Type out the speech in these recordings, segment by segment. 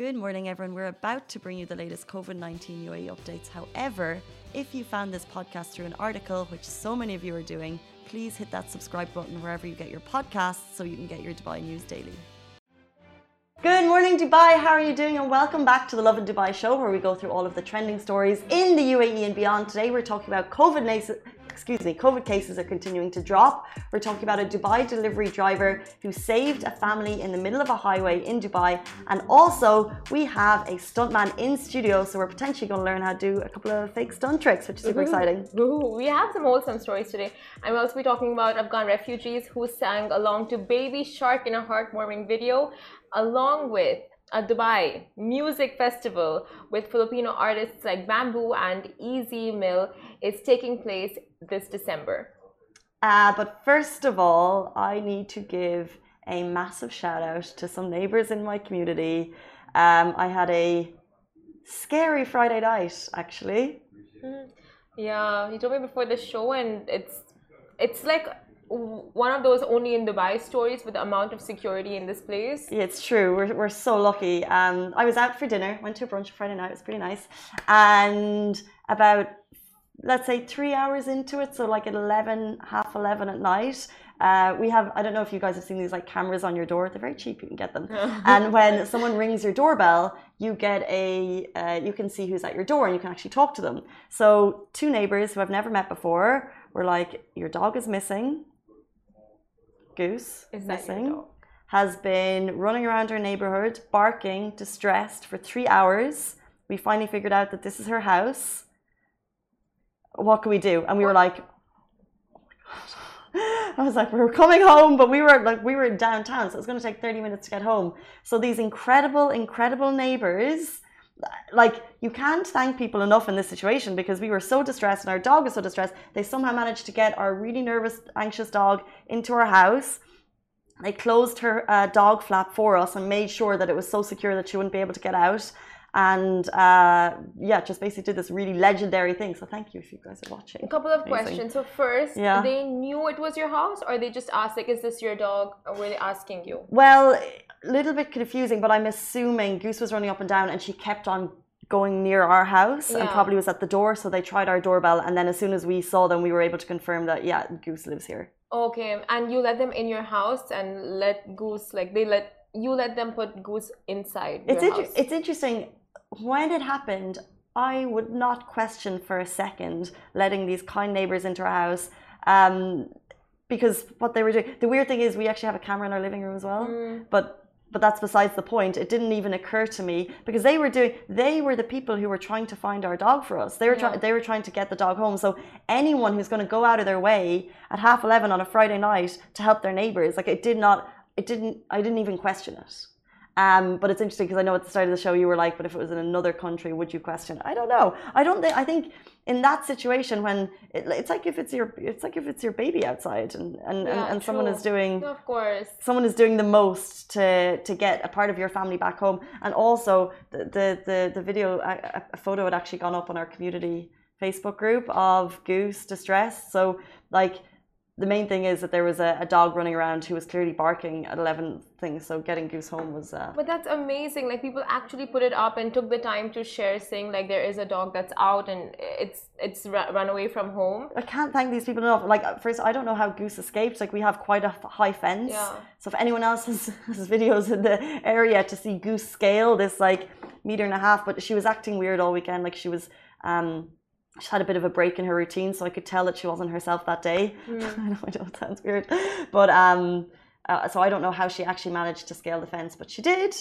Good morning, everyone. We're about to bring you the latest COVID 19 UAE updates. However, if you found this podcast through an article, which so many of you are doing, please hit that subscribe button wherever you get your podcasts so you can get your Dubai news daily. Good morning, Dubai. How are you doing? And welcome back to the Lovin Dubai show, where we go through all of the trending stories in the UAE and beyond. Today, we're talking about COVID excuse me, COVID cases are continuing to drop. We're talking about a Dubai delivery driver who saved a family in the middle of a highway in Dubai. And also, we have a stuntman in studio, so we're potentially going to learn how to do a couple of fake stunt tricks, which is super mm-hmm. exciting. Ooh, we have some wholesome stories today. I'm also be talking about Afghan refugees who sang along to Baby Shark in a heartwarming video, along with a Dubai music festival with Filipino artists like Bamboo and EZ Mil is taking place this December. Uh, but first of all, I need to give a massive shout out to some neighbors in my community. Um, I had a scary Friday night, actually. Mm-hmm. Yeah, you told me before the show, and it's it's like one of those only in Dubai stories with the amount of security in this place. Yeah, it's true. We're, we're so lucky. Um, I was out for dinner, went to a brunch Friday night. It was pretty nice. And about, let's say, three hours into it, so like at 11, half 11 at night, uh, we have, I don't know if you guys have seen these like cameras on your door. They're very cheap. You can get them. and when someone rings your doorbell, you get a, uh, you can see who's at your door and you can actually talk to them. So two neighbors who I've never met before were like, your dog is missing Goose is missing. Has been running around our neighborhood, barking, distressed for three hours. We finally figured out that this is her house. What can we do? And we were like, I was like, we were coming home, but we were like, we were downtown, so it's going to take 30 minutes to get home. So these incredible, incredible neighbors, like you can't thank people enough in this situation because we were so distressed and our dog was so distressed. They somehow managed to get our really nervous, anxious dog into our house. They closed her uh, dog flap for us and made sure that it was so secure that she wouldn't be able to get out. And uh, yeah, just basically did this really legendary thing. So thank you if you guys are watching. A couple of Amazing. questions. So first, yeah. they knew it was your house, or they just asked, like, "Is this your dog?" Or were they asking you? Well, little bit confusing, but I'm assuming Goose was running up and down and she kept on going near our house yeah. and probably was at the door. So they tried our doorbell. And then as soon as we saw them, we were able to confirm that, yeah, Goose lives here. Okay. And you let them in your house and let Goose, like, they let you let them put Goose inside it's your house. It's interesting. When it happened, I would not question for a second letting these kind neighbors into our house. Um, because what they were doing, the weird thing is, we actually have a camera in our living room as well. Mm. But but that's besides the point. It didn't even occur to me because they were doing they were the people who were trying to find our dog for us. They were yeah. trying they were trying to get the dog home. So anyone who's going to go out of their way at half 11 on a Friday night to help their neighbors, like it did not it didn't I didn't even question it. Um, but it's interesting because I know at the start of the show you were like, but if it was in another country, would you question? I don't know. I don't think. I think in that situation when it, it's like if it's your it's like if it's your baby outside and and, yeah, and, and someone is doing of course someone is doing the most to to get a part of your family back home and also the the the, the video a, a photo had actually gone up on our community Facebook group of Goose distress so like the main thing is that there was a, a, dog running around who was clearly barking at 11 things so getting goose home was uh... but that's amazing. Like people actually put it up and took the time to share saying like there is a dog that's out and it's it's run away from home. I can't thank these people enough. Like first i don't know how goose escaped like we have quite a high fence. Yeah. so if anyone else has, has videos in the area to see goose scale this like meter and a half but she was acting weird all weekend. Like she was um she had a bit of a break in her routine, so I could tell that she wasn't herself that day. Mm. I, know, it sounds weird, but um, uh, so I don't know how she actually managed to scale the fence, but she did.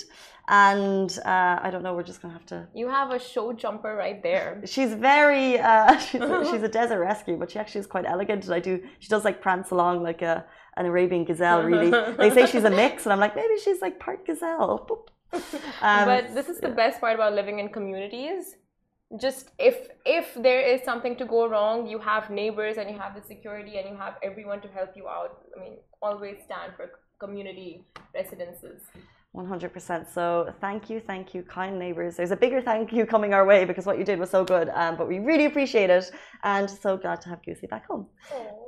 And uh, I don't know. We're just gonna have to. You have a show jumper right there. She's very. Uh, she's, a, she's a desert rescue, but she actually is quite elegant. And I do. She does like prance along like a an Arabian gazelle. Really, they say she's a mix, and I'm like maybe she's like part gazelle. Um, but this is the best part about living in communities just if if there is something to go wrong you have neighbors and you have the security and you have everyone to help you out i mean always stand for community residences 100% so thank you thank you kind neighbors there's a bigger thank you coming our way because what you did was so good um, but we really appreciate it and so glad to have Goosey back home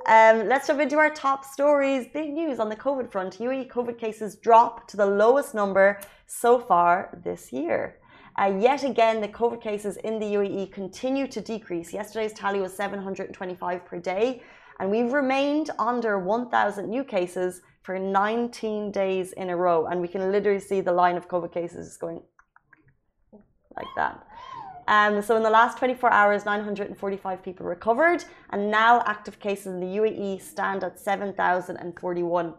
Um, let's jump into our top stories. Big news on the COVID front. UAE COVID cases drop to the lowest number so far this year. Uh, yet again, the COVID cases in the UAE continue to decrease. Yesterday's tally was 725 per day, and we've remained under 1,000 new cases for 19 days in a row. And we can literally see the line of COVID cases going like that. Um, so in the last 24 hours, 945 people recovered, and now active cases in the UAE stand at 7,041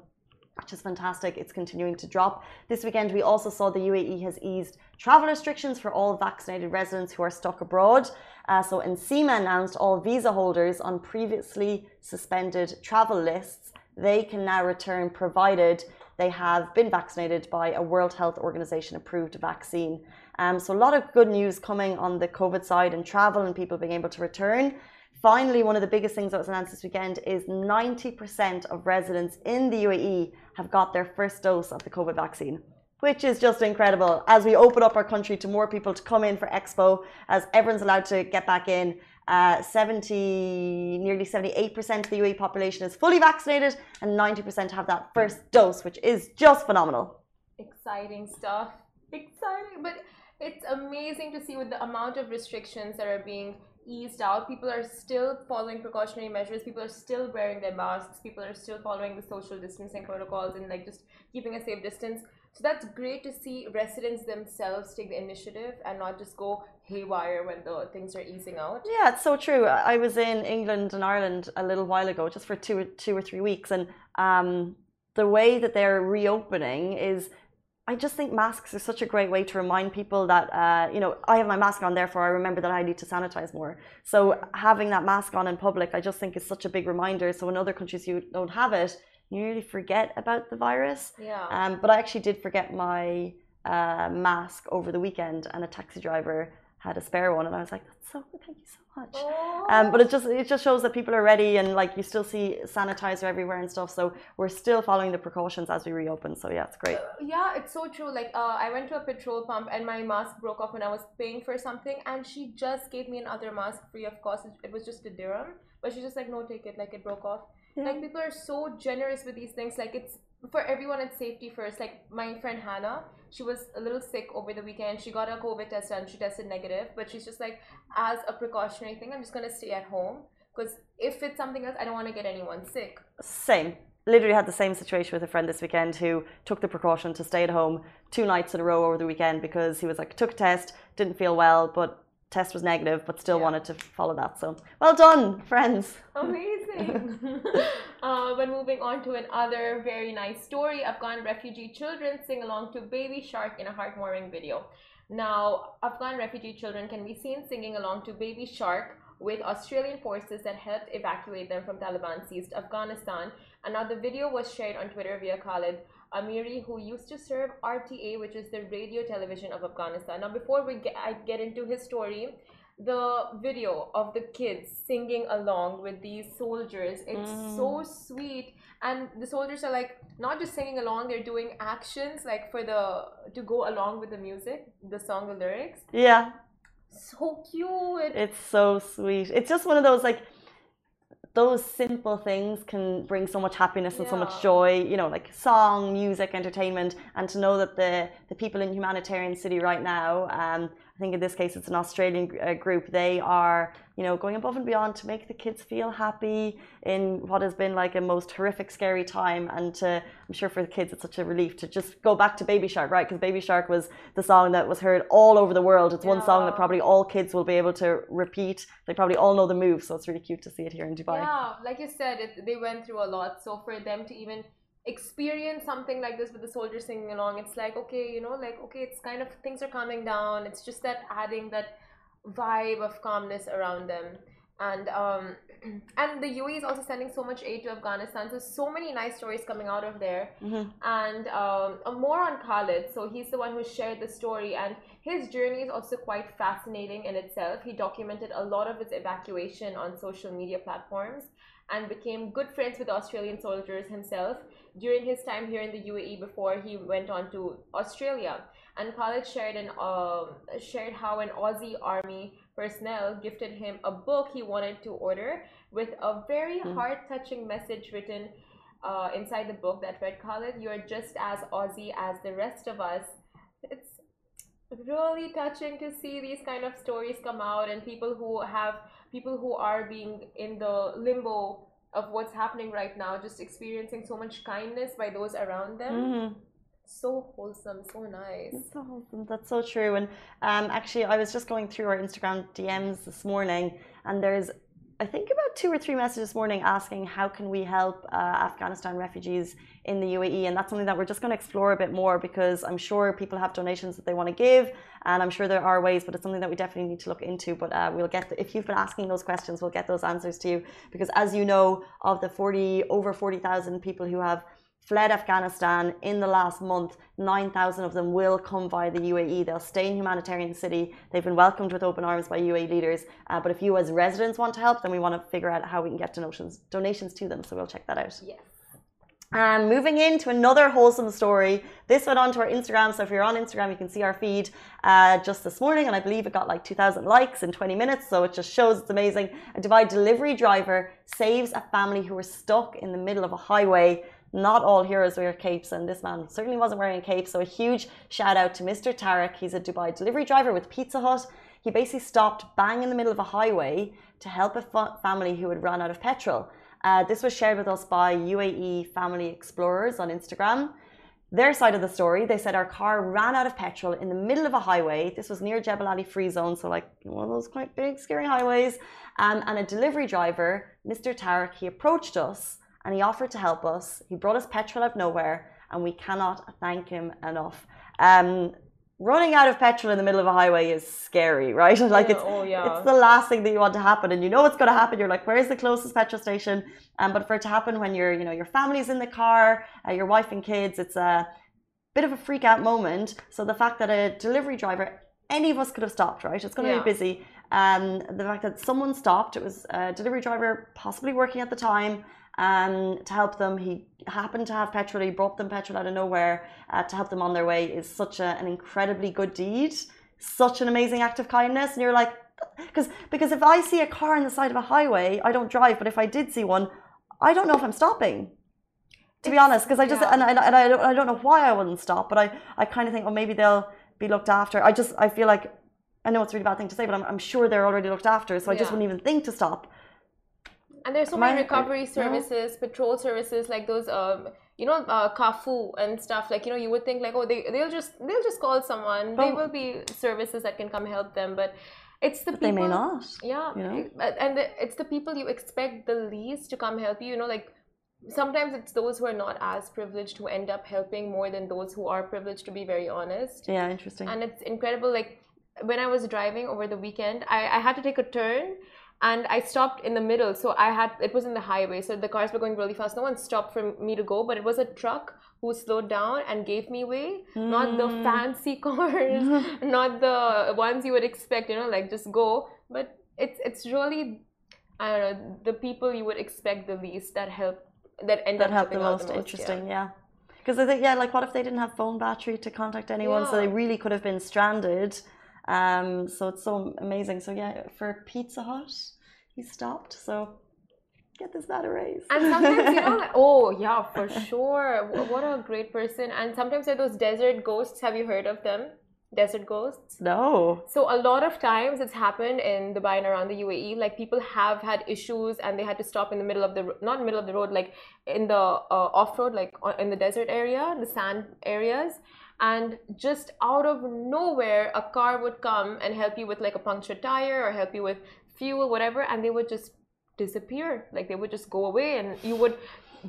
which is fantastic. It's continuing to drop. This weekend, we also saw the UAE has eased travel restrictions for all vaccinated residents who are stuck abroad. Uh, so, NCEMA announced all visa holders on previously suspended travel lists they can now return provided they have been vaccinated by a World Health Organization approved vaccine. Um, so, a lot of good news coming on the COVID side and travel and people being able to return. Finally, one of the biggest things that was announced this weekend is 90% of residents in the UAE have got their first dose of the COVID vaccine, which is just incredible. As we open up our country to more people to come in for Expo, as everyone's allowed to get back in, uh, 70, nearly 78% of the UAE population is fully vaccinated, and 90% have that first dose, which is just phenomenal. Exciting stuff. Exciting, but it's amazing to see with the amount of restrictions that are being eased out. People are still following precautionary measures. People are still wearing their masks. People are still following the social distancing protocols and like just keeping a safe distance. So that's great to see residents themselves take the initiative and not just go haywire when the things are easing out. Yeah, it's so true. I was in England and Ireland a little while ago, just for two, two or three weeks, and um, the way that they're reopening is. I just think masks are such a great way to remind people that uh, you know I have my mask on, therefore I remember that I need to sanitize more. So having that mask on in public, I just think is such a big reminder. So in other countries you don't have it, you really forget about the virus. Yeah. Um, but I actually did forget my uh, mask over the weekend, and a taxi driver had a spare one, and I was like, "That's so good, thank you so much." Um, but it just it just shows that people are ready, and like you still see sanitizer everywhere and stuff. So we're still following the precautions as we reopen. So yeah, it's great. Uh, yeah, it's so true. Like uh, I went to a petrol pump and my mask broke off when I was paying for something, and she just gave me another mask free of cost. It was just a dirham, but she's just like, "No, take it." Like it broke off. Yeah. Like people are so generous with these things. Like it's for everyone it's safety first like my friend hannah she was a little sick over the weekend. She got a covid test done. She tested negative but she's just like as a precautionary thing i'm just going to stay at home because if it's something else i don't want to get anyone sick. Same. Literally had the same situation with a friend this weekend who took the precaution to stay at home two nights in a row over the weekend because he was like took a test didn't feel well but test was negative, but still yeah. wanted to follow that. So well done, friends. Amazing. uh, but moving on to another very nice story Afghan refugee children sing along to Baby Shark in a heartwarming video. Now, Afghan refugee children can be seen singing along to Baby Shark with Australian forces that helped evacuate them from Taliban seized Afghanistan. And now the video was shared on Twitter via Khalid Amiri, who used to serve RTA, which is the radio television of Afghanistan. Now, before we get, I get into his story, the video of the kids singing along with these soldiers, it's mm. so sweet. And the soldiers are like not just singing along, they're doing actions like for the to go along with the music, the song, the lyrics. Yeah. So cute. It's so sweet. It's just one of those like those simple things can bring so much happiness and yeah. so much joy you know like song music entertainment and to know that the the people in humanitarian city right now um, I think in this case it's an Australian uh, group. They are, you know, going above and beyond to make the kids feel happy in what has been like a most horrific, scary time. And to, I'm sure for the kids it's such a relief to just go back to Baby Shark, right? Because Baby Shark was the song that was heard all over the world. It's yeah. one song that probably all kids will be able to repeat. They probably all know the move, so it's really cute to see it here in Dubai. Yeah, like you said, it, they went through a lot. So for them to even experience something like this with the soldiers singing along it's like okay you know like okay it's kind of things are calming down it's just that adding that vibe of calmness around them. And um and the UAE is also sending so much aid to Afghanistan so so many nice stories coming out of there. Mm-hmm. and um more on Khalid. So he's the one who shared the story and his journey is also quite fascinating in itself. He documented a lot of his evacuation on social media platforms and became good friends with Australian soldiers himself. During his time here in the UAE before he went on to Australia. And Khalid shared, an, uh, shared how an Aussie army personnel gifted him a book he wanted to order with a very mm. heart-touching message written uh, inside the book that read, Khalid, you're just as Aussie as the rest of us. It's really touching to see these kind of stories come out and people who have people who are being in the limbo of what's happening right now just experiencing so much kindness by those around them mm-hmm. So wholesome so nice. So wholesome. That's so true. And um, actually i was just going through our instagram dms this morning and there's I think about two or three messages this morning asking how can we help uh, Afghanistan refugees in the UAE, and that's something that we're just going to explore a bit more because I'm sure people have donations that they want to give, and I'm sure there are ways, but it's something that we definitely need to look into. But uh, we'll get the, if you've been asking those questions, we'll get those answers to you because, as you know, of the 40 over 40,000 people who have fled Afghanistan in the last month. 9,000 of them will come via the UAE. They'll stay in Humanitarian City. They've been welcomed with open arms by UAE leaders. Uh, but if you, as residents, want to help, then we want to figure out how we can get donations, donations to them. So we'll check that out. Yes. And moving into another wholesome story. This went onto our Instagram. So if you're on Instagram, you can see our feed uh, just this morning. And I believe it got like 2,000 likes in 20 minutes. So it just shows it's amazing. A Dubai delivery driver saves a family who were stuck in the middle of a highway not all heroes wear capes, and this man certainly wasn't wearing a cape. So a huge shout out to Mr. Tarek. He's a Dubai delivery driver with Pizza Hut. He basically stopped bang in the middle of a highway to help a family who had run out of petrol. Uh, this was shared with us by UAE Family Explorers on Instagram. Their side of the story, they said our car ran out of petrol in the middle of a highway. This was near Jebel Ali Free Zone, so like one of those quite big, scary highways. Um, and a delivery driver, Mr. Tarek, he approached us and he offered to help us. He brought us petrol out of nowhere, and we cannot thank him enough. Um, running out of petrol in the middle of a highway is scary, right? like it's oh, yeah. it's the last thing that you want to happen, and you know what's going to happen. You're like, where's the closest petrol station? Um, but for it to happen when you're, you know, your family's in the car, uh, your wife and kids, it's a bit of a freak out moment. So the fact that a delivery driver, any of us could have stopped, right? It's going to yeah. be busy. Um, the fact that someone stopped, it was a delivery driver possibly working at the time um, to help them. He happened to have petrol. He brought them petrol out of nowhere uh, to help them on their way. Is such a, an incredibly good deed, such an amazing act of kindness. And you're like, because because if I see a car on the side of a highway, I don't drive. But if I did see one, I don't know if I'm stopping. To be honest, because I just yeah. and, I, and I don't I don't know why I wouldn't stop. But I I kind of think, oh, maybe they'll be looked after. I just I feel like I know it's a really bad thing to say, but I'm, I'm sure they're already looked after. So I just wouldn't even think to stop. And there's so many recovery services, yeah. patrol services like those, um, you know, uh, Carrefour and stuff. Like you know, you would think like, oh, they they'll just they'll just call someone. But, there will be services that can come help them, but it's the people. They may not. Yeah, you know? and it's the people you expect the least to come help you. You know, like sometimes it's those who are not as privileged who end up helping more than those who are privileged. To be very honest. Yeah, interesting. And it's incredible. Like when I was driving over the weekend, I, I had to take a turn and I stopped in the middle. So I had it was in the highway, so the cars were going really fast. No one stopped for me to go, but it was a truck who slowed down and gave me way. Mm. Not the hmm. fancy cars, not the ones you would expect. You know, like just go. But it's it's really I don't know the people you would expect the least that help that end that up help the most, the most. Interesting, yeah. Because. I think yeah, like what if they didn't have phone battery to contact anyone, yeah. so they really could have been stranded um, so it's so amazing. So yeah, for Pizza Hut, he stopped. So get this bad erased. And sometimes you know, like, oh yeah, for sure. What a great person. And sometimes there are those desert ghosts. Have you heard of them? Desert ghosts? No. So a lot of times it's happened in Dubai and around the UAE. Like people have had issues and they had to stop in the middle of the not middle of the road, like in the uh, off road, like in the desert area, the sand areas and just out of nowhere a car would come and help you with like a punctured tire or help you with fuel whatever and they would just disappear like they would just go away and you would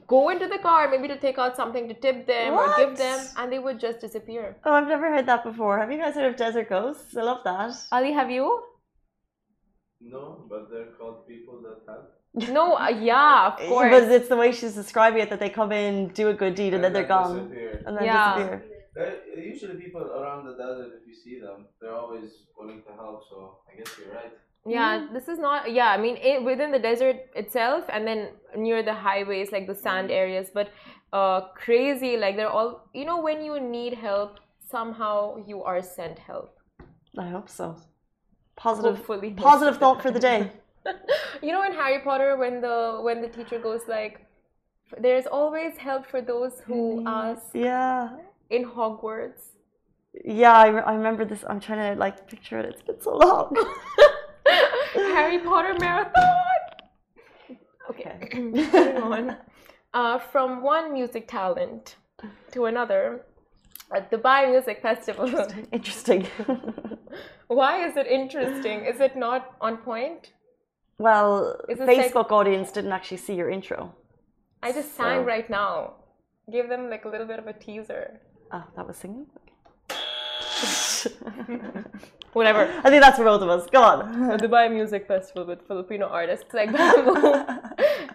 go into the car maybe to take out something to tip them what? or give them and they would just disappear oh i've never heard that before have you guys heard of desert ghosts i love that ali have you no but they're called people that have no, uh, yeah, of course. But it's the way she's describing it that they come in, do a good deed, and, and then they're gone, disappear. and then yeah. disappear. They're, usually people around the desert, if you see them, they're always willing to help. So I guess you're right. Yeah, mm. this is not. Yeah, I mean, it, within the desert itself, and then near the highways, like the sand mm. areas. But uh, crazy, like they're all. You know, when you need help, somehow you are sent help. I hope so. Positive, Hopefully. positive thought for the day. you know in Harry Potter when the when the teacher goes like there's always help for those who ask Yeah. In Hogwarts. Yeah, I, re- I remember this. I'm trying to like picture it. It's been so long. Harry Potter marathon. Okay, moving on. Uh, from one music talent to another, at Dubai Music Festival. Interesting. Why is it interesting? Is it not on point? well, Facebook audience didn't actually see your intro. I just sang So- right now. Give them like a little bit of a teaser. Oh, that was singing. Whatever. I think that's for both of us. Go on. a Dubai Music Festival with Filipino artists like Bamboo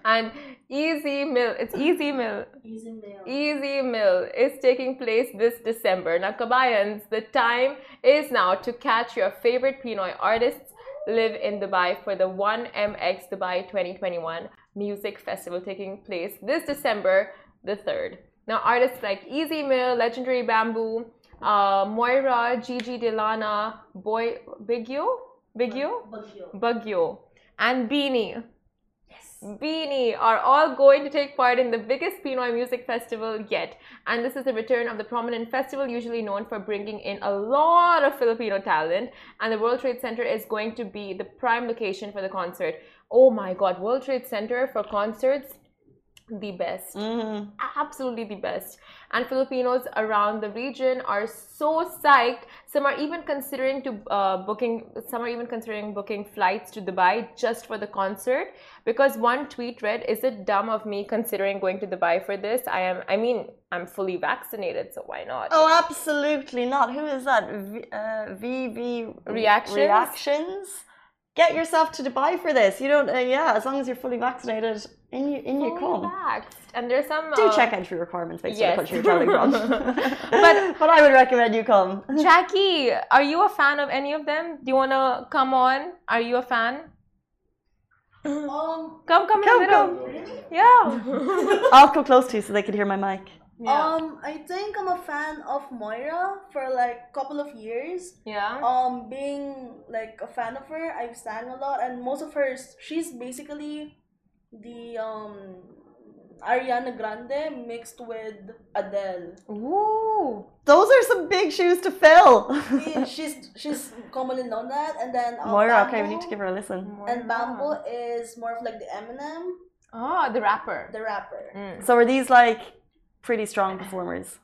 and EZ Mil. It's EZ Mil. Easy mail. EZ Mil is taking place this December. Now, Kabayans, the time is now to catch your favorite Pinoy artists live in Dubai for the 1MX Dubai 2021 Music Festival taking place this December the 3rd. Now, artists like EZ Mil, Legendary Bamboo, uh, Moira, Gigi De Lana, Boy Bigyo, Bigyo, Bagyo. Bagyo, and Beanie. Beanie are all going to take part in the biggest Pinoy music festival yet. And this is the return of the prominent festival, usually known for bringing in a lot of Filipino talent. And the World Trade Center is going to be the prime location for the concert. Oh my god, World Trade Center for concerts, the best Mhm. absolutely the best. And Filipinos around the region are so psyched. Some are even considering to uh, booking. Some are even considering booking flights to Dubai just for the concert. Because one tweet read, "Is it dumb of me considering going to Dubai for this? I am. I mean, I'm fully vaccinated, so why not?" Oh, absolutely not. Who is that? V, uh, VV Reactions? Reactions. Get yourself to Dubai for this. You don't. Uh, yeah, as long as you're fully vaccinated, in you in you Fully come. vaxxed. And there's some. Do uh, check entry requirements based yes. on the country you're traveling from. But- but I would recommend you come. Jackie, are you a fan of any of them? Do you want to come on? Are you a fan? Um, Come, come, Come, in the middle. come. Yeah. I'll come close to you so they can hear my mic. Yeah. Um, I think I'm a fan of Moira for like a couple of years. yeah. Um, being like a fan of her, I've sang a lot, and most of hers, she's basically the um Ariana Grande mixed with Adele. Ooh. Those are some big shoes to fill. She's she's commonly known that, and then um, Moira, okay, we need to give her a listen. And Bamboo is more of like the Eminem, Oh, the rapper. the rapper. Mm. So are these like pretty strong performers?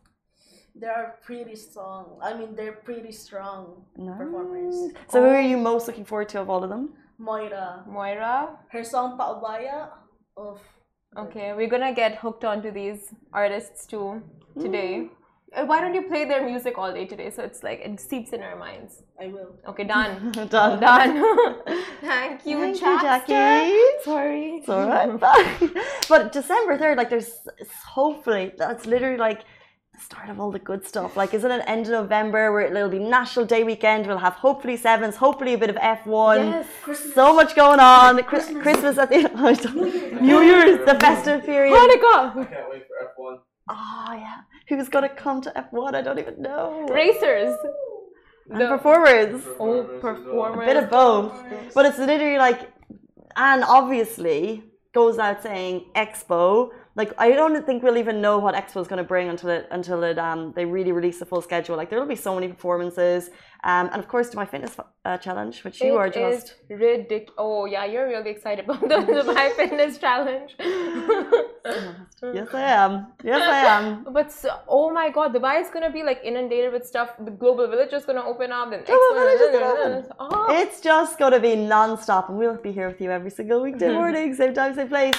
They are pretty strong. I mean, they're pretty strong performers. Nice. So who are you most looking forward to of all of them? Moira, Moira. her song Paubaya of Okay, we're gonna get hooked onto these artists too today. Uh, Uh, why don't you play their music all day today? So it's like it seeps in our minds. I will. Okay, done. Done. done. Thank you, Thank you, Jackie. Sorry. It's all right. But December 3rd, like, there's hopefully, that's literally like the start of all the good stuff. Like, isn't it end of November where it'll be National Day weekend? We'll have hopefully sevens, hopefully a bit of F1. Yes. Christmas. So much going on. Christmas. Christmas at the New Year's, the festive period. Hanukkah. I can't wait for F1. Oh, ah, yeah. Who's going to come to F1? I don't even know. Racers. And performers. Oh, Performers as well. performers. bit of both. But it's literally like, and obviously goes out saying Expo. Like I don't think we'll even know what Expo is going to bring until it until it um they really release the full schedule. Like there will be so many performances, um and of course Dubai Fitness uh, challenge, which you are just ridiculous. Oh yeah, you're really excited about the, the My Fitness Challenge. yes I am, yes I am. But so, oh my god, Dubai is gonna be like inundated with stuff. The global village is gonna open up. Then Global Expo- Village is gonna open. Oh. It's just going to be non-stop and we'll be here with you every single weekday morning, same time, same place.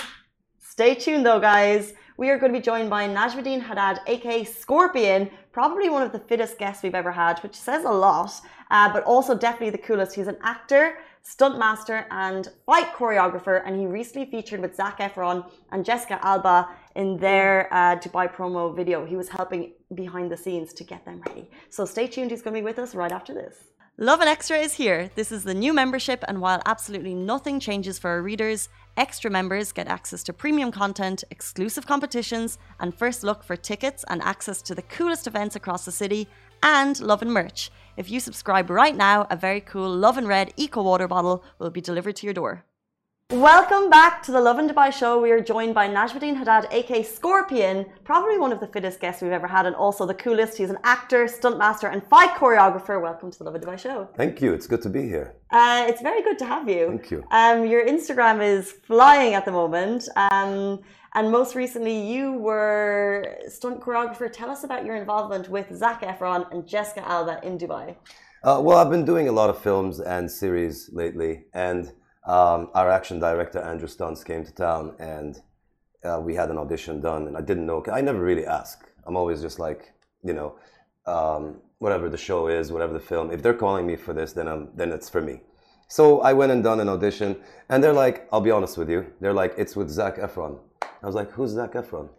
Stay tuned though, guys. We are going to be joined by Najmuddin Haddad, aka Scorpion, probably one of the fittest guests we've ever had, which says a lot, uh, but also definitely the coolest. He's an actor, stunt master, and fight choreographer, and he recently featured with Zac Efron and Jessica Alba in their uh, Dubai promo video. He was helping behind the scenes to get them ready. So stay tuned. He's going to be with us right after this. Lovin Extra is here. This is the new membership, and while absolutely nothing changes for our readers, extra members get access to premium content, exclusive competitions, and first look for tickets and access to the coolest events across the city, and Lovin merch. If you subscribe right now, a very cool Lovin Red Eco Water bottle will be delivered to your door. Welcome back to the Lovin Dubai show. We are joined by Najmuddin Haddad, aka Scorpion, probably one of the fittest guests we've ever had, and also the coolest. He's an actor, stuntmaster, and fight choreographer. Welcome to the Lovin Dubai show. Thank you. It's good to be here. Uh, it's very good to have you. Thank you. Um, your Instagram is flying at the moment. Um, and most recently, you were stunt choreographer. Tell us about your involvement with Zac Efron and Jessica Alba in Dubai. Uh, well, I've been doing a lot of films and series lately, and um, our action director Andrew Stunts came to town, and uh, we had an audition done, and I didn't know. I never really ask. I'm always just like, you know, um, whatever the show is, whatever the film. If they're calling me for this, then I'm then it's for me. So I went and done an audition, and they're like, I'll be honest with you, they're like, it's with Zac Efron. I was like, who's Zac Efron?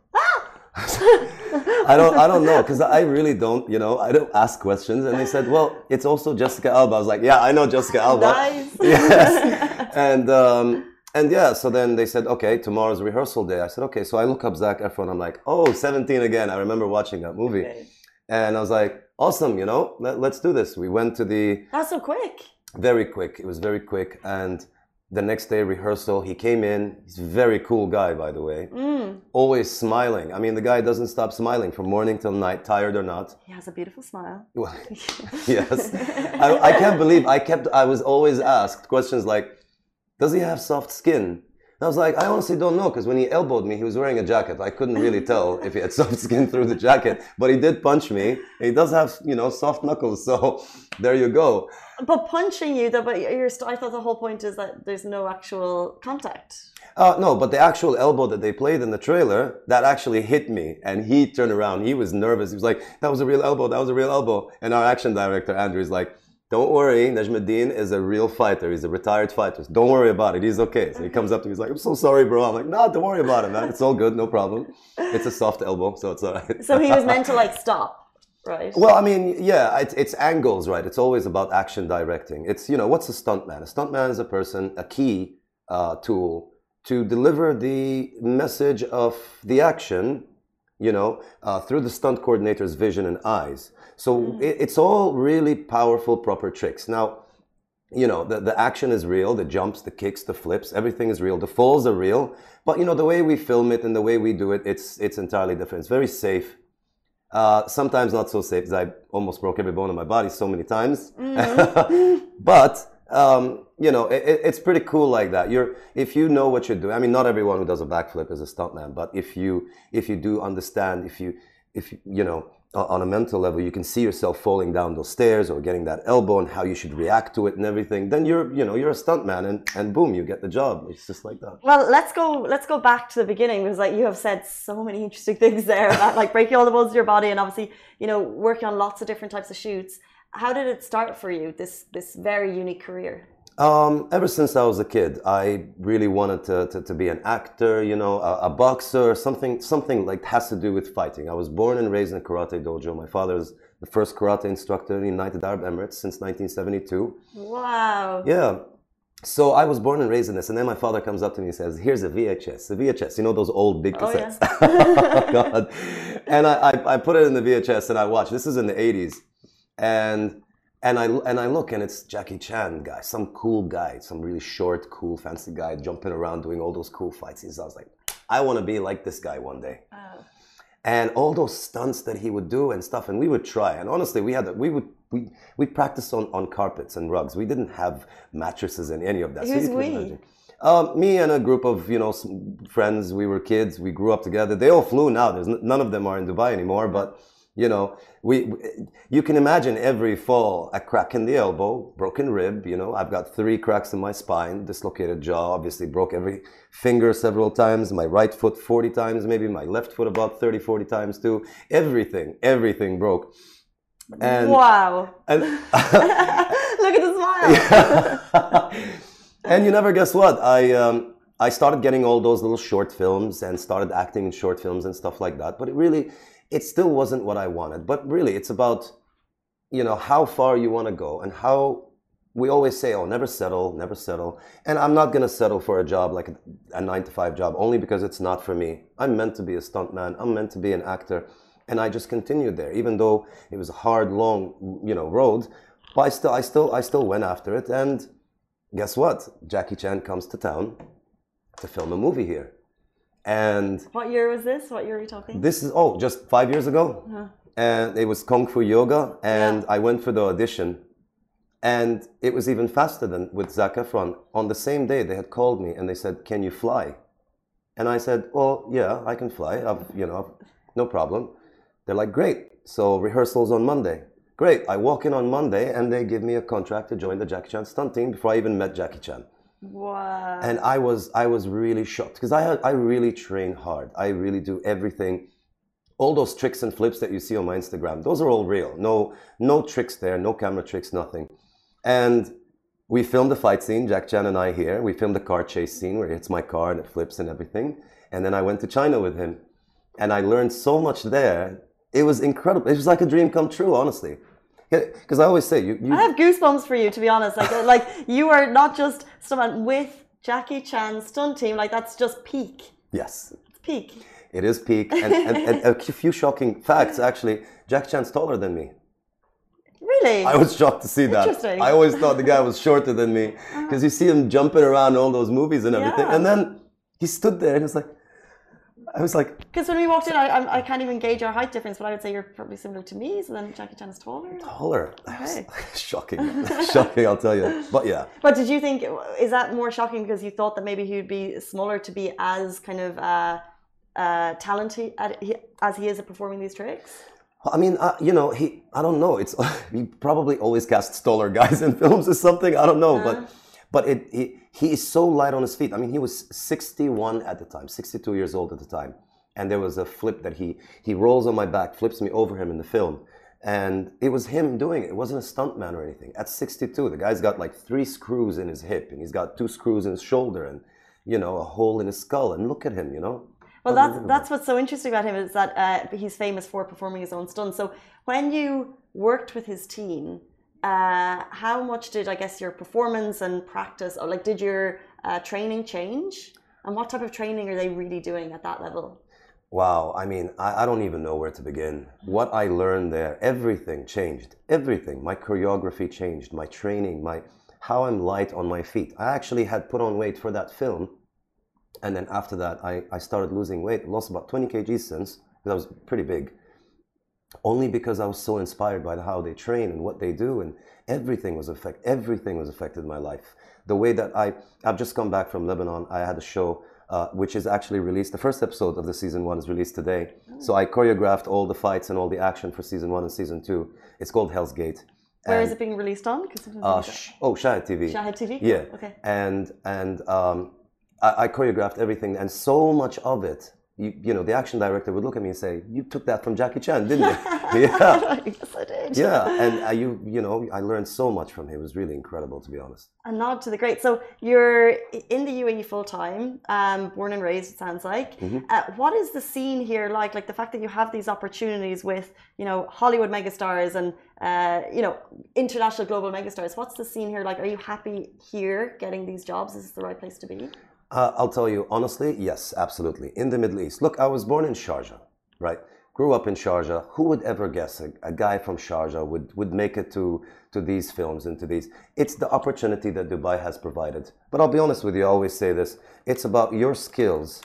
I don't, I don't know, because I really don't, you know, I don't ask questions. And they said, well, it's also Jessica Alba. I was like, yeah, I know Jessica Alba. Nice. Yes. And, um, and yeah, so then they said, okay, tomorrow's rehearsal day. I said, okay. So I look up Zac Efron. I'm like, oh, 17 again. I remember watching that movie. Okay. And I was like, awesome, you know, let, let's do this. We went to the, That's so quick. very quick. It was very quick. And the next day rehearsal, he came in. He's a very cool guy, by the way. Mm. Always smiling. I mean, the guy doesn't stop smiling from morning till night, tired or not. He has a beautiful smile. Well, yes. I, I can't believe I kept, I was always asked questions like, does he have soft skin? And I was like, I honestly don't know because when he elbowed me, he was wearing a jacket. I couldn't really tell if he had soft skin through the jacket, but he did punch me. He does have, you know, soft knuckles. So there you go. But punching you, though, but you're, st- I thought the whole point is that there's no actual contact. Uh, no, but the actual elbow that they played in the trailer, that actually hit me. And he turned around. He was nervous. He was like, that was a real elbow. That was a real elbow. And our action director, Andrew, is like, don't worry. Najmuddin is a real fighter. He's a retired fighter. Don't worry about it. He's okay. So he comes up to me. He's like, I'm so sorry, bro. I'm like, no, don't worry about it, man. It's all good. No problem. It's a soft elbow. So it's all right. So he was meant to like stop, right? Well, I mean, yeah, it's, it's angles, right? It's always about action directing. It's, you know, what's a stuntman? A stuntman is a person, a key uh, tool to deliver the message of the action, you know, uh, through the stunt coordinator's vision and eyes. So it, it's all really powerful, proper tricks. Now, you know, the, the action is real, the jumps, the kicks, the flips, everything is real. The falls are real. But, you know, the way we film it and the way we do it, it's, it's entirely different. It's very safe. Uh, sometimes not so safe, because I almost broke every bone in my body so many times. but um, you know, it, it's pretty cool like that. You're if you know what you're doing. I mean, not everyone who does a backflip is a stuntman, but if you if you do understand, if you if you, you know on a mental level, you can see yourself falling down those stairs or getting that elbow and how you should react to it and everything. Then you're you know you're a stuntman and and boom, you get the job. It's just like that. Well, let's go. Let's go back to the beginning because, like, you have said so many interesting things there about like breaking all the bones of your body and obviously, you know, working on lots of different types of shoots. How did it start for you? This this very unique career. Um, ever since I was a kid, I really wanted to, to, to be an actor, you know, a, a boxer, something, something like has to do with fighting. I was born and raised in a karate dojo. My father is the first karate instructor in the United Arab Emirates since 1972. Wow. Yeah. So I was born and raised in this, and then my father comes up to me and says, "Here's a VHS, a VHS. You know those old big Oh, yeah. cassettes." oh, God. And I, I, I put it in the VHS and I watched. This is in the '80s, and and I and I look and it's Jackie Chan guy, some cool guy, some really short, cool, fancy guy jumping around doing all those cool fight scenes. I was like, I want to be like this guy one day. And all those stunts that he would do and stuff, and we would try. And honestly, we had we would we we practiced on, on carpets and rugs. We didn't have mattresses and any of that. Who's can we? Um, me and a group of you know some friends. We were kids. We grew up together. They all flew now. There's n- none of them are in Dubai anymore. But you know, we you can imagine every fall a crack in the elbow, broken rib. You know, I've got three cracks in my spine, dislocated jaw. Obviously, broke every finger several times. My right foot 40 times, maybe my left foot about 30, 40 times too. Everything, everything broke. And wow. and Look at the smile. and you never guess what? I um, I started getting all those little short films and started acting in short films and stuff like that. But it really, it still wasn't what I wanted. But really, it's about you know how far you want to go and how we always say, oh, never settle, never settle. And I'm not going to settle for a job like a, a nine to five job only because it's not for me. I'm meant to be a stuntman. I'm meant to be an actor. And I just continued there, even though it was a hard, long, you know, road. But I still, I still, I still went after it. And guess what? Jackie Chan comes to town to film a movie here. And What year was this? What year are we talking? this is, oh, just five years ago. Uh-huh. And it was Kung Fu Yoga. And Yeah. I went for the audition. And it was even faster than with Zac Efron. On the same day, they had called me and they said, Can you fly? And I said, Well, yeah, I can fly. I've, you know, no problem. They're like, Great. So rehearsals on Monday. Great. I walk in on Monday and they give me a contract to join the Jackie Chan stunt team before I even met Jackie Chan Wow. and I was I was really shocked because I I really train hard. I really do everything. All those tricks and flips that you see on my Instagram, those are all real. No no tricks there, no camera tricks, nothing. And we filmed the fight scene, Jack Chan and I here. We filmed the car chase scene where he hits my car and it flips and everything. And then I went to China with him, and I learned so much there. It was incredible. It was like a dream come true, honestly. Because I always say you, you I have goosebumps for you, to be honest. Like, like you are not just someone with Jackie Chan's stunt team. Like that's just peak. yes, It's peak. It is peak, and, and, and a few shocking facts. Actually, Jackie Chan's taller than me. Really? I was shocked to see that. I always thought the guy was shorter than me uh-huh. because you see him jumping around in all those movies and everything, Yeah. and then he stood there and it was like, I was like, Because when we walked in, I, I, I can't even gauge our height difference, but I would say you're probably similar to me. So then Jackie Chan is taller. taller. Okay. shocking, shocking. I'll tell you. But yeah, But did you think is that more shocking because you thought that maybe he would be smaller to be as kind of uh, uh, talented as he is at performing these tricks? I mean, uh, you know, he. I don't know. It's he probably always casts taller guys in films or something. I don't know, but but it he, he is so light on his feet. I mean, he was 61 at the time, 62 years old at the time, and there was a flip that he he rolls on my back, flips me over him in the film, and it was him doing it. It wasn't a stuntman or anything. At 62, the guy's got like three screws in his hip, and he's got two screws in his shoulder, and you know, a hole in his skull. And look at him, you know. Well, that's that's what's so interesting about him is that uh, he's famous for performing his own stunts. So when you worked with his team, uh, how much did I guess your performance and practice, or like, did your uh, training change? And what type of training are they really doing at that level? Wow, I mean, I, I don't even know where to begin. What I learned there, everything changed. Everything. My choreography changed, my training, my how I'm light on my feet. I actually had put on weight for that film. And then after that, I, I started losing weight. Lost about 20 kgs since, because I was pretty big. Only because I was so inspired by how they train and what they do, and everything was affect. Everything was affected in my life. The way that I, I've just come back from Lebanon. I had a show uh, which is actually released. The first episode of the season one is released today. So I choreographed all the fights and all the action for season one and season two. It's called Hell's Gate. Where is And, it being released on? Uh, sh- oh, Shahid TV. Shahid TV? Yeah. Okay. And and um, I, I choreographed everything, and so much of it, you, you know, the action director would look at me and say, "You took that from Jackie Chan, didn't you?" yeah. yes, I did. Yeah, and I, you you know I learned so much from him. It was really incredible, to be honest. A nod to the great. So you're in the UAE full time, um, born and raised. It sounds like. Mm-hmm. Uh, what is the scene here like? Like the fact that you have these opportunities with you know Hollywood megastars and uh, you know international global megastars. What's the scene here like? Are you happy here getting these jobs? Is this the right place to be? Uh, I'll tell you honestly, yes, absolutely. In the Middle East, look, I was born in Sharjah, right? Grew up in Sharjah. Who would ever guess a, a guy from Sharjah would, would make it to, to these films and to these? It's the opportunity that Dubai has provided. But I'll be honest with you, I always say this it's about your skills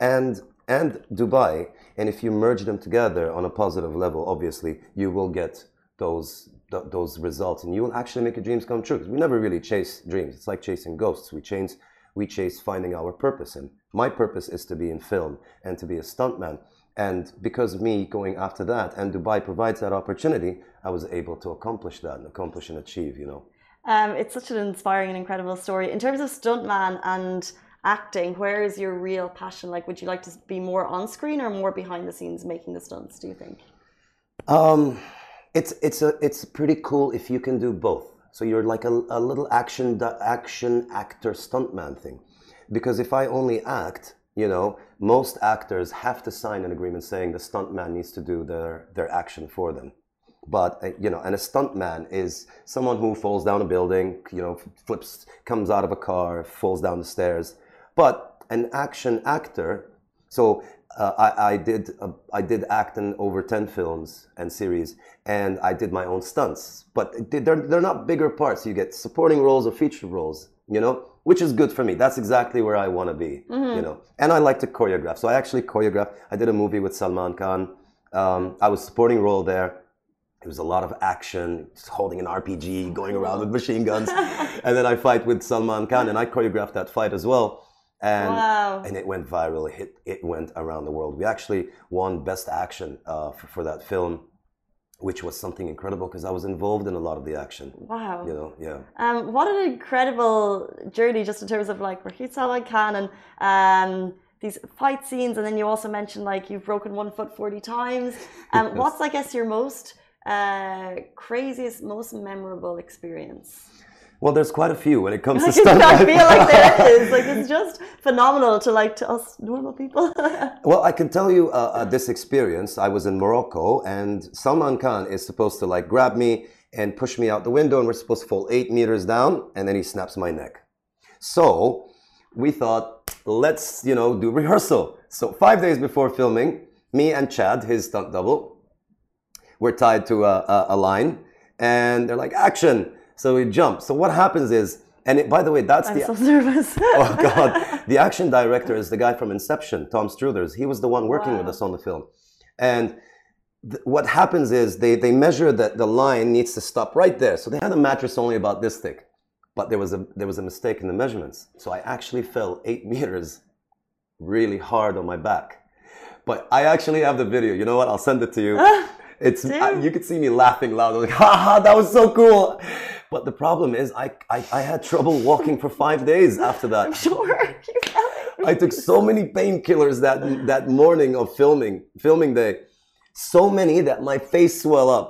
and, and Dubai. And if you merge them together on a positive level, obviously, you will get those, th- those results and you will actually make your dreams come true. 'Cause we never really chase dreams. It's like chasing ghosts. We chase, we chase finding our purpose. in. my purpose is to be in film and to be a stuntman. And because of me going after that and Dubai provides that opportunity, I was able to accomplish that and accomplish and achieve, you know. Um, it's such an inspiring and incredible story. In terms of stuntman and acting, where is your real passion? Like, would you like to be more on screen or more behind the scenes making the stunts? Do you think? Um, it's it's a it's pretty cool if you can do both. So you're like a, a little action action actor stuntman thing, because if I only act, you know, most actors have to sign an agreement saying the stuntman needs to do their their action for them. But uh, you know, and a stuntman is someone who falls down a building, you know, flips, comes out of a car, falls down the stairs. But an action actor, so uh, I, I did uh, I did act in over ten films and series, and I did my own stunts. But they're they're not bigger parts. You get supporting roles or feature roles, you know, which is good for me. That's exactly where I want to be, you know. And I like to choreograph. So I actually choreographed. I did a movie with Salman Khan. Um, I was supporting role there. It was a lot of action, just holding an RPG, going around with machine guns, and then I fight with Salman Khan, and I choreographed that fight as well. And Wow. and it went viral. It hit, it went around the world. We actually won Best Action uh, for, for that film, which was something incredible because I was involved in a lot of the action. Wow. You know, yeah. Um, what an incredible journey, just in terms of like Rahid Salman Khan and um, these fight scenes, and then you also mentioned like you've broken one foot forty times. Um, Yes. What's I guess your most uh, craziest, most memorable experience? Well, there's quite a few when it comes to I stunt. feel like there is. Like it's just phenomenal to like to us normal people. Well, I can tell you uh, uh, this experience. I was in Morocco, and Salman Khan is supposed to like grab me and push me out the window, and we're supposed to fall eight meters down, and then he snaps my neck. So we thought, let's you know do rehearsal. So five days before filming, me and Chad, his stunt double, we're tied to a, a, a line, and they're like action. So we jump. So what happens is, and it, by the way, that's I'm the so nervous. oh god. The action director is the guy from inception tom struthers. He was the one working with us on the film. And th- what happens is they, they measure that the line needs to stop right there. So they had a mattress only about this thick but there was a there was a mistake in the measurements. So i actually fell eight meters really hard on my back. But i actually have the video. You know what? I'll send it to you. It's I, you could see me laughing loud. Like ha ha that was so cool but the problem is I, I i had trouble walking for five days after that sure. Fell it. I took so many painkillers that that morning of filming filming day, so many that my face swelled up.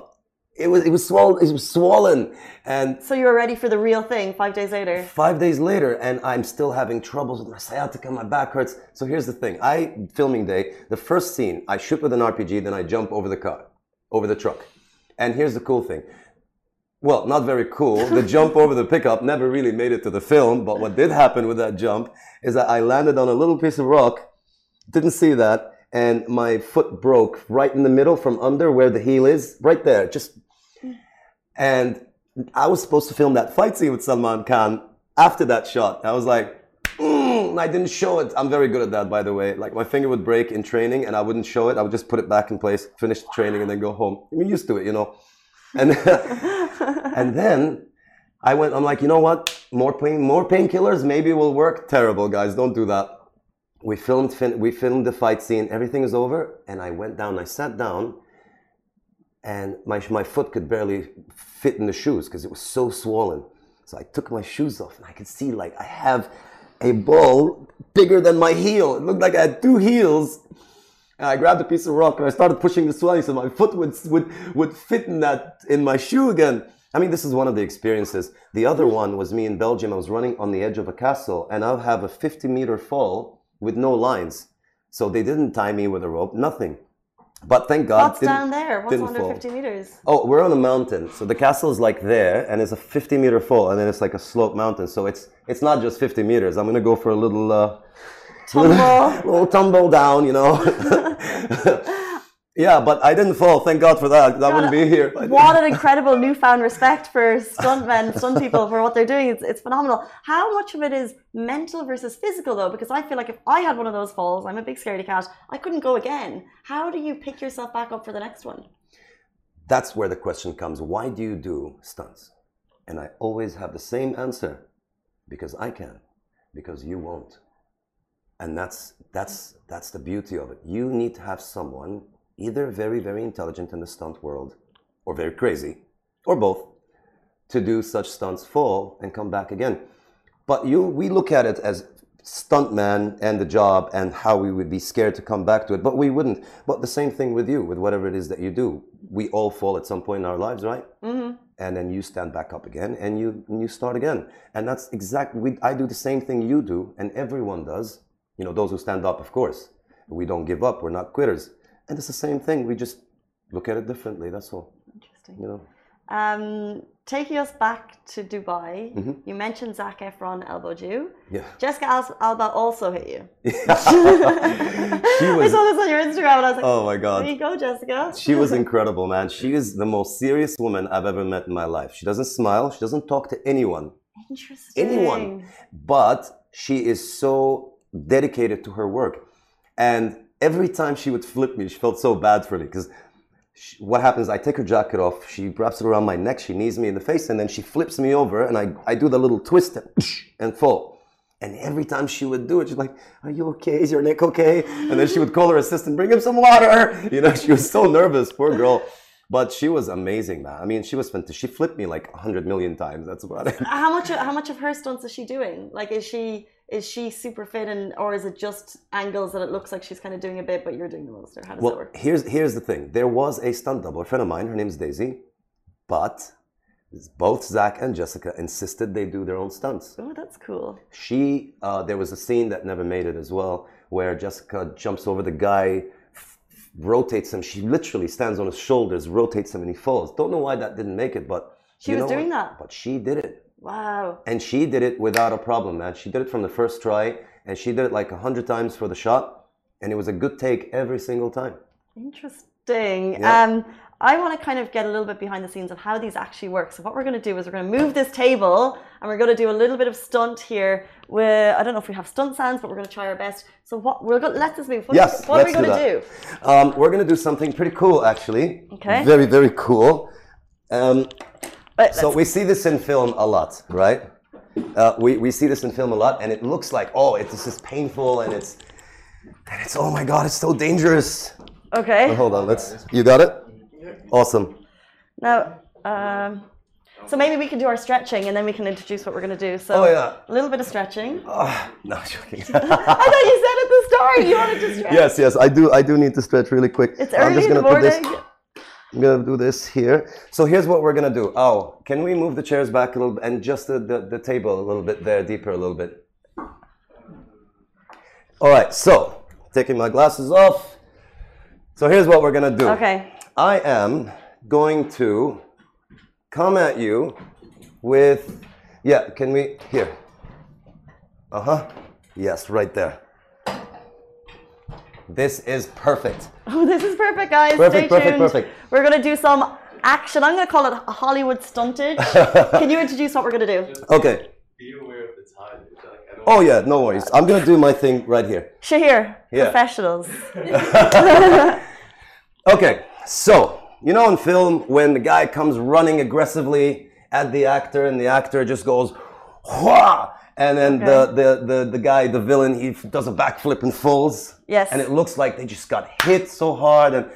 It was it was swollen. It was swollen, and So you were ready for the real thing five days later. five days later, and I'm still having troubles with my sciatica. My back hurts. So here's the thing: I filming day. The first scene, I shoot with an RPG, then I jump over the car, over the truck. And here's the cool thing. Well, not very cool. The jump over the pickup never really made it to the film. But what did happen with that jump is that I landed on a little piece of rock, didn't see that, and my foot broke right in the middle from under where the heel is, right there. Just and I was supposed to film that fight scene with Salman Khan after that shot. I was like, mm, I didn't show it. I'm very good at that, by the way. Like my finger would break in training, and I wouldn't show it. I would just put it back in place, finish the training, and then go home. I'm used to it, you know. And and then I went. I'm like, you know what? More pain, more painkillers. Maybe will work. Terrible, guys. Don't do that. We filmed. We filmed the fight scene. Everything is over, and I went down. I sat down, and my my foot could barely fit in the shoes because it was so swollen. So I took my shoes off, and I could see like I have a ball bigger than my heel. It looked like I had two heels. And I grabbed a piece of rock and I started pushing the swelling so my foot would, would, would fit in that in my shoe again. I mean, this is one of the experiences. The other one was me in Belgium. I was running on the edge of a castle and I'll have a 50 meter fall with no lines. So they didn't tie me with a rope, nothing. But thank God. What's down there? What's under fall. 50 meters? Oh, we're on a mountain. So the castle is like there, and it's a 50 meter fall, and then it's like a slope mountain. So it's it's not just 50 meters. I'm gonna go for a little uh, Tumble. little, tumble down, you know. yeah, but I didn't fall. Thank God for that. I wouldn't be here. if I did. What an incredible newfound respect for stuntmen, stunt people for what they're doing. It's, it's phenomenal. How much of it is mental versus physical, though? Because I feel like if I had one of those falls, I'm a big scaredy cat, I couldn't go again. How do you pick yourself back up for the next one? That's where the question comes. Why do you do stunts? And I always have the same answer. Because I can. Because you won't. And that's that's that's the beauty of it. You need to have someone either very, very intelligent in the stunt world or very crazy, or both, to do such stunts fall and come back again. But you we look at it as stuntman and the job and how we would be scared to come back to it, but we wouldn't. But the same thing with you, with whatever it is that you do. We all fall at some point in our lives, right? Mm-hmm. and then you stand back up again and you and you start again and that's exactly we, i do the same thing you do and everyone does you know those who stand up of course we don't give up we're not quitters and it's the same thing we just look at it differently that's all interesting. You know. Um, taking us back to Dubai, Mhm. you mentioned Zac Efron elbowed you. Yeah. Jessica Alba also hit you. she I saw this on your Instagram and I was like, Oh my God. there you go, Jessica. She was incredible, man. She is the most serious woman I've ever met in my life. She doesn't smile. She doesn't talk to anyone. Interesting. anyone. But she is so dedicated to her work. And every time she would flip me, she felt so bad for me because what happens, I take her jacket off, she wraps it around my neck, she knees me in the face, and then she flips me over, and I, I do the little twist and, and fall. And every time she would do it, she's like, Are you okay? Is your neck okay? And then she would call her assistant, Bring him some water. You know, she was so nervous, poor girl. But she was amazing, man. I mean, she was fantastic. She flipped me like a hundred million times. That's about it. How much? How much of her stunts is she doing? Like, is she is she super fit, and or is it just angles that it looks like she's kind of doing a bit, but you're doing the most? Or how does that Well, work? here's here's the thing. There was a stunt double, a friend of mine. Her name's Daisy, but both Zac and Jessica insisted they do their own stunts. Oh, that's cool. She, uh, there was a scene that never made it as well, where Jessica jumps over the guy, rotates him. She literally stands on his shoulders, rotates him, and he falls. Don't know why that didn't make it, but She you was know doing what? that? But she did it. Wow. And she did it without a problem, man. She did it from the first try, and she did it like a hundred times for the shot, and it was a good take every single time. Interesting. Yeah. Um, I want to kind of get a little bit behind the scenes of how these actually work. So what we're going to do is we're going to move this table and we're going to do a little bit of stunt here. With I don't know if we have stunt sounds, but we're going to try our best. So what we're going to, let's just move. What, Yes, what are we going do to do? Um, we're gonna do something pretty cool, actually. Okay. Very, very cool. Um, so we see this in film a lot, right? Uh, we, we see this in film a lot, and it looks like oh, it, this is painful, and it's and it's oh my god, it's so dangerous. okay. Hold on, let's. You got it? Awesome. Now, um, so maybe we can do our stretching and then we can introduce what we're going to do. So Oh yeah. a little bit of stretching. Ah, no, I'm joking. I thought you said at the start you wanted to stretch. yes, yes, I do. I do need to stretch really quick. It's I'm early just in the gonna put morning. this. I'm gonna do this here. So here's what we're gonna do. Oh, can we move the chairs back a little bit and just the, the, the table a little bit there, deeper a little bit? All right, so taking my glasses off. So here's what we're gonna do. Okay. I am going to come at you with, yeah, can we, here. Uh huh. Yes, right there. This is perfect. Oh, this is perfect, guys. Perfect, Stay perfect, tuned. perfect. We're going to do some action. I'm going to call it Hollywood stuntage. Can you introduce what we're going to do? Okay. Be aware of the time. Like, Oh yeah, no worries. I'm gonna do my thing right here. Shahir, Yeah. professionals. Okay, so you know in film when the guy comes running aggressively at the actor and the actor just goes, Hwah! And then the, the, the, the guy, the villain, he does a backflip and falls. Yes. And it looks like they just got hit so hard, and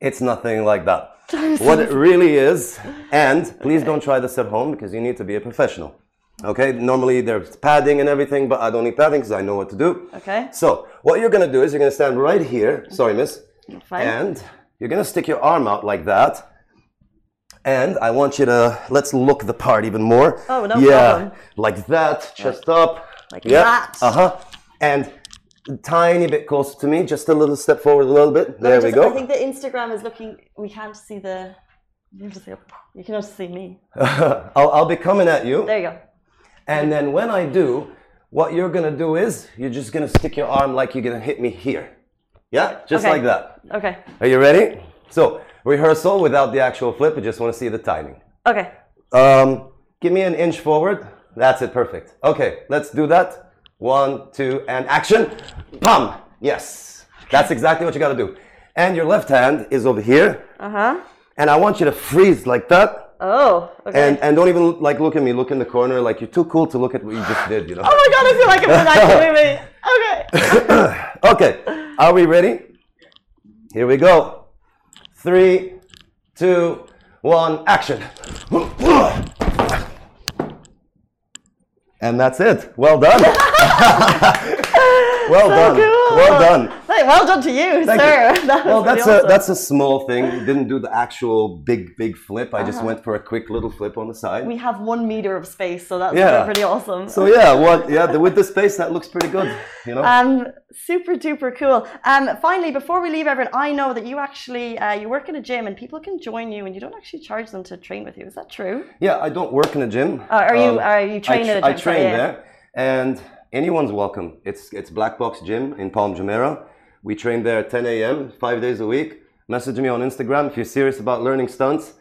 it's nothing like that. what it really is, and please don't try this at home because you need to be a professional. Okay, normally there's padding and everything, but I don't need padding because I know what to do. Okay. So, what you're gonna do is you're gonna stand right here. Sorry, miss. Fine. And you're gonna stick your arm out like that. And I want you to let's look the part even more. Oh, no yeah, problem. like that, chest up. Like yeah. that. Uh huh. And tiny bit closer to me, just a little step forward, a little bit. There we go. I think the Instagram is looking. We can't see the. You can just see, you can just see me. I'll, I'll be coming at you. There you go. And then when I do, what you're gonna do is you're just gonna stick your arm like you're gonna hit me here. Yeah, just Okay. like that. Okay. Are you ready? So, rehearsal without the actual flip. I just want to see the timing. Okay. Um, give me an inch forward. That's it, perfect. Okay, let's do that. One, two, and action. Pum. Yes. That's exactly what you gotta do. And your left hand is over here. Uh huh. And I want you to freeze like that. Oh. Okay. And and don't even like look at me, look in the corner, like you're too cool to look at what you just did, you know? oh my god! I feel like I'm in that movie. Okay. Okay, are we ready? Here we go. Three, two, one, action. And that's it. Well done. well done. cool. Well done. Brilliant. Well done to you, Thank sir. you. That Well, really that's awesome. a that's a small thing. We didn't do the actual big big flip. I just Uh-huh. went for a quick little flip on the side. we have one meter of space, so that's Yeah. pretty awesome. So yeah, what? Yeah, the, with the space that looks pretty good. You know. Um, super duper cool. Um, finally, before we leave, everyone, I know that you actually uh, you work in a gym and people can join you, and you don't actually charge them to train with you. Is that true? yeah, I don't work in a gym. Uh, are you Um, are you I, train tr- at a I gym? train yeah. there, and anyone's welcome. It's it's Black Box Gym in Palm Jumeirah. We train there at 10 a.m. five days a week. Message me on Instagram if you're serious about learning stunts.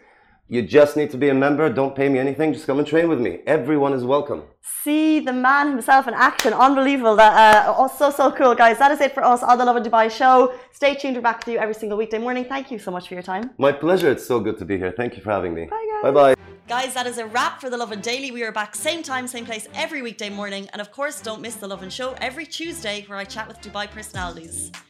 You just need to be a member. Don't pay me anything. Just come and train with me. Everyone is welcome. See the man himself in action. Unbelievable. That uh, oh, so so cool, guys. That is it for us on the Lovin Dubai show. Stay tuned. We're back with you every single weekday morning. Thank you so much for your time. My pleasure. It's so good to be here. Thank you for having me. Bye, guys. Bye bye. Guys, that is a wrap for the Lovin Daily. We are back same time, same place every weekday morning. And of course, don't miss the Lovin Show every Tuesday where I chat with Dubai personalities.